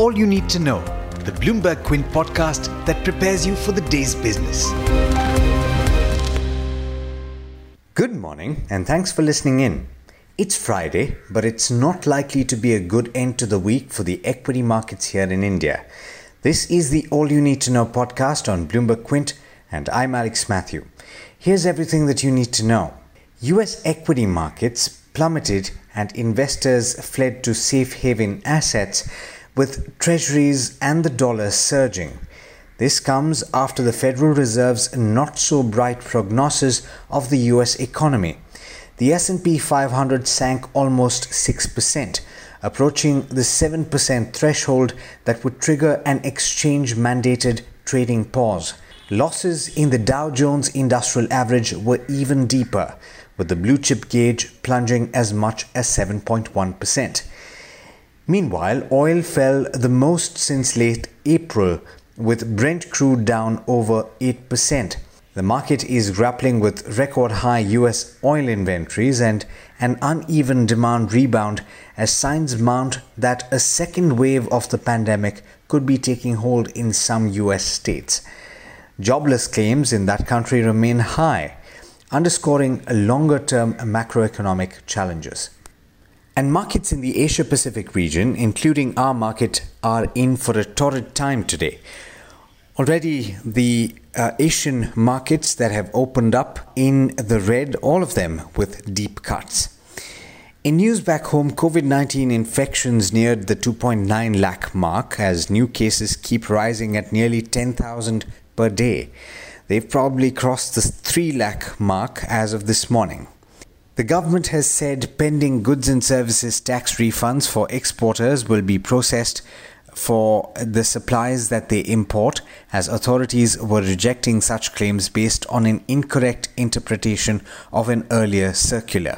all you need to know, the Bloomberg Quint podcast that prepares you for the day's business. Good morning, and thanks for listening in. It's Friday, but it's not likely to be a good end to the week for the equity markets here in India. This is the All You Need to Know podcast on Bloomberg Quint, and I'm Alex Matthew. Here's everything that you need to know. US equity markets plummeted and investors fled to safe haven assets with treasuries and the dollar surging. This comes after the Federal Reserve's not so bright prognosis of the US economy. The S&P 500 sank almost 6%, approaching the 7% threshold that would trigger an exchange mandated trading pause. Losses in the Dow Jones Industrial Average were even deeper, with the blue chip gauge plunging as much as 7.1%. Meanwhile, oil fell the most since late April, with Brent crude down over 8%. The market is grappling with record high US oil inventories and an uneven demand rebound as signs mount that a second wave of the pandemic could be taking hold in some US states. Jobless claims in that country remain high, underscoring longer term macroeconomic challenges. And markets in the Asia Pacific region, including our market, are in for a torrid time today. Already, the uh, Asian markets that have opened up in the red, all of them with deep cuts. In news back home, COVID 19 infections neared the 2.9 lakh mark as new cases keep rising at nearly 10,000 per day. They've probably crossed the 3 lakh mark as of this morning. The government has said pending goods and services tax refunds for exporters will be processed for the supplies that they import, as authorities were rejecting such claims based on an incorrect interpretation of an earlier circular.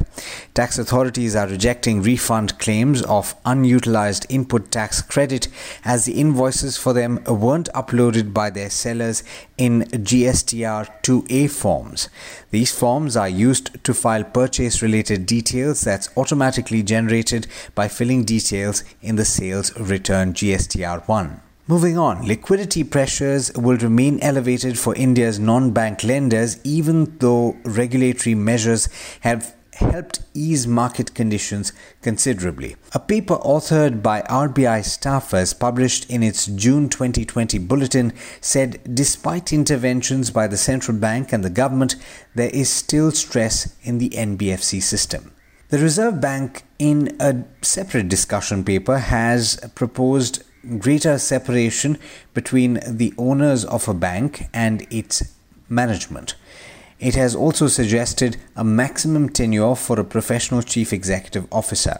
Tax authorities are rejecting refund claims of unutilized input tax credit as the invoices for them weren't uploaded by their sellers in GSTR 2A forms. These forms are used to file purchase related details that's automatically generated by filling details in the sales return GSTR 1. Moving on, liquidity pressures will remain elevated for India's non bank lenders even though regulatory measures have helped ease market conditions considerably. A paper authored by RBI staffers published in its June 2020 bulletin said despite interventions by the central bank and the government, there is still stress in the NBFC system. The Reserve Bank, in a separate discussion paper, has proposed greater separation between the owners of a bank and its management. It has also suggested a maximum tenure for a professional chief executive officer.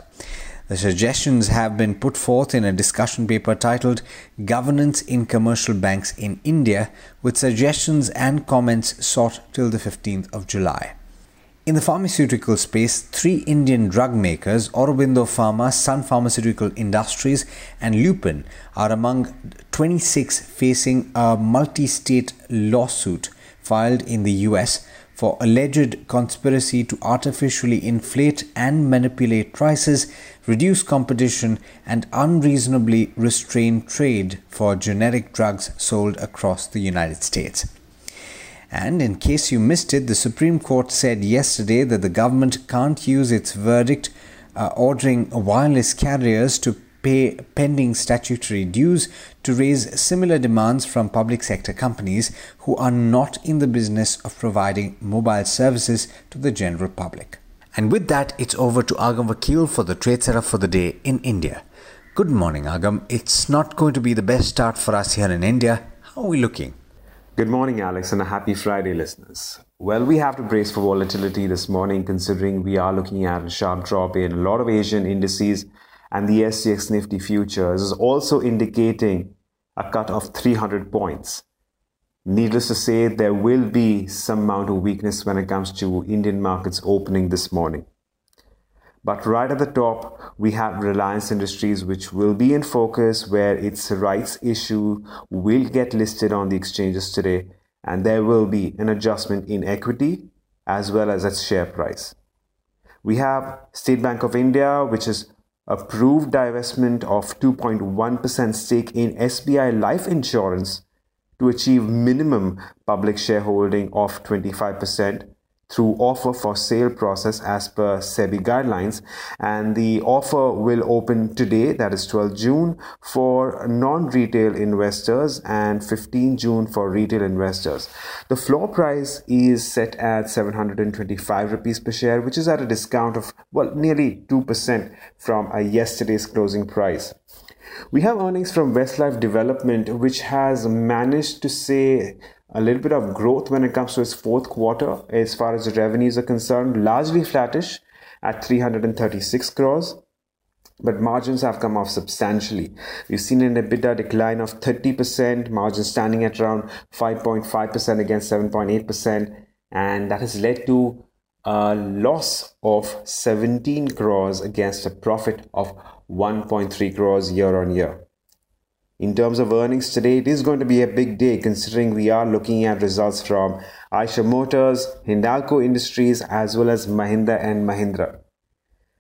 The suggestions have been put forth in a discussion paper titled Governance in Commercial Banks in India, with suggestions and comments sought till the 15th of July. In the pharmaceutical space, three Indian drug makers, Aurobindo Pharma, Sun Pharmaceutical Industries, and Lupin, are among 26 facing a multi state lawsuit filed in the US for alleged conspiracy to artificially inflate and manipulate prices, reduce competition, and unreasonably restrain trade for generic drugs sold across the United States. And in case you missed it, the Supreme Court said yesterday that the government can't use its verdict uh, ordering wireless carriers to pay pending statutory dues to raise similar demands from public sector companies who are not in the business of providing mobile services to the general public. And with that, it's over to Agam Vakil for the trade setup for the day in India. Good morning, Agam. It's not going to be the best start for us here in India. How are we looking? Good morning, Alex, and a happy Friday, listeners. Well, we have to brace for volatility this morning considering we are looking at a sharp drop in a lot of Asian indices and the SGX Nifty futures is also indicating a cut of 300 points. Needless to say, there will be some amount of weakness when it comes to Indian markets opening this morning. But right at the top, we have Reliance Industries, which will be in focus, where its rights issue will get listed on the exchanges today, and there will be an adjustment in equity as well as its share price. We have State Bank of India, which is approved divestment of 2.1% stake in SBI Life Insurance to achieve minimum public shareholding of 25% through offer for sale process as per SEBI guidelines. And the offer will open today, that is 12 June, for non retail investors and 15 June for retail investors. The floor price is set at 725 rupees per share, which is at a discount of, well, nearly 2% from yesterday's closing price. We have earnings from Westlife Development, which has managed to say a little bit of growth when it comes to its fourth quarter as far as the revenues are concerned, largely flattish at 336 crores. But margins have come off substantially. We've seen an EBITDA decline of 30%, margins standing at around 5.5% against 7.8%, and that has led to a loss of 17 crores against a profit of 1.3 crores year on year. In terms of earnings today, it is going to be a big day considering we are looking at results from Eicher Motors, Hindalco Industries, as well as Mahindra and Mahindra.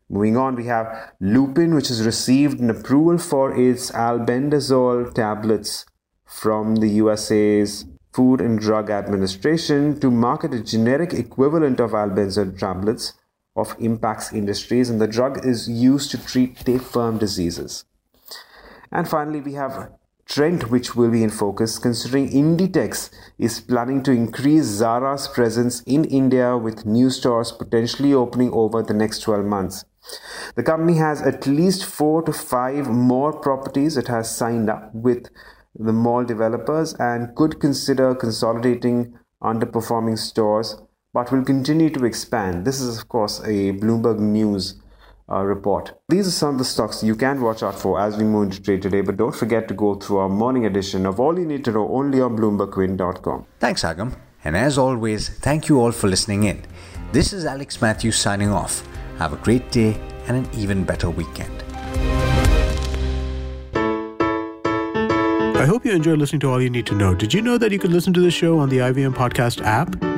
Moving on, we have Lupin, which has received an approval for its albendazole tablets from the USA's Food and Drug Administration to market a generic equivalent of albendazole tablets of Impax Industries, and the drug is used to treat tapeworm diseases. And finally, we have Trent, which will be in focus, considering Inditex is planning to increase Zara's presence in India with new stores potentially opening over the next 12 months. The company has at least four to five more properties it has signed up with the mall developers and could consider consolidating underperforming stores but will continue to expand. This is, of course, a Bloomberg News uh, report. These are some of the stocks you can watch out for as we move into trade today, but don't forget to go through our morning edition of All You Need to Know only on BloombergQuint.com. Thanks, Agam. And as always, thank you all for listening in. This is Alex Matthews signing off. Have a great day and an even better weekend. I hope you enjoyed listening to All You Need to Know. Did you know that you can listen to the show on the IVM Podcast app?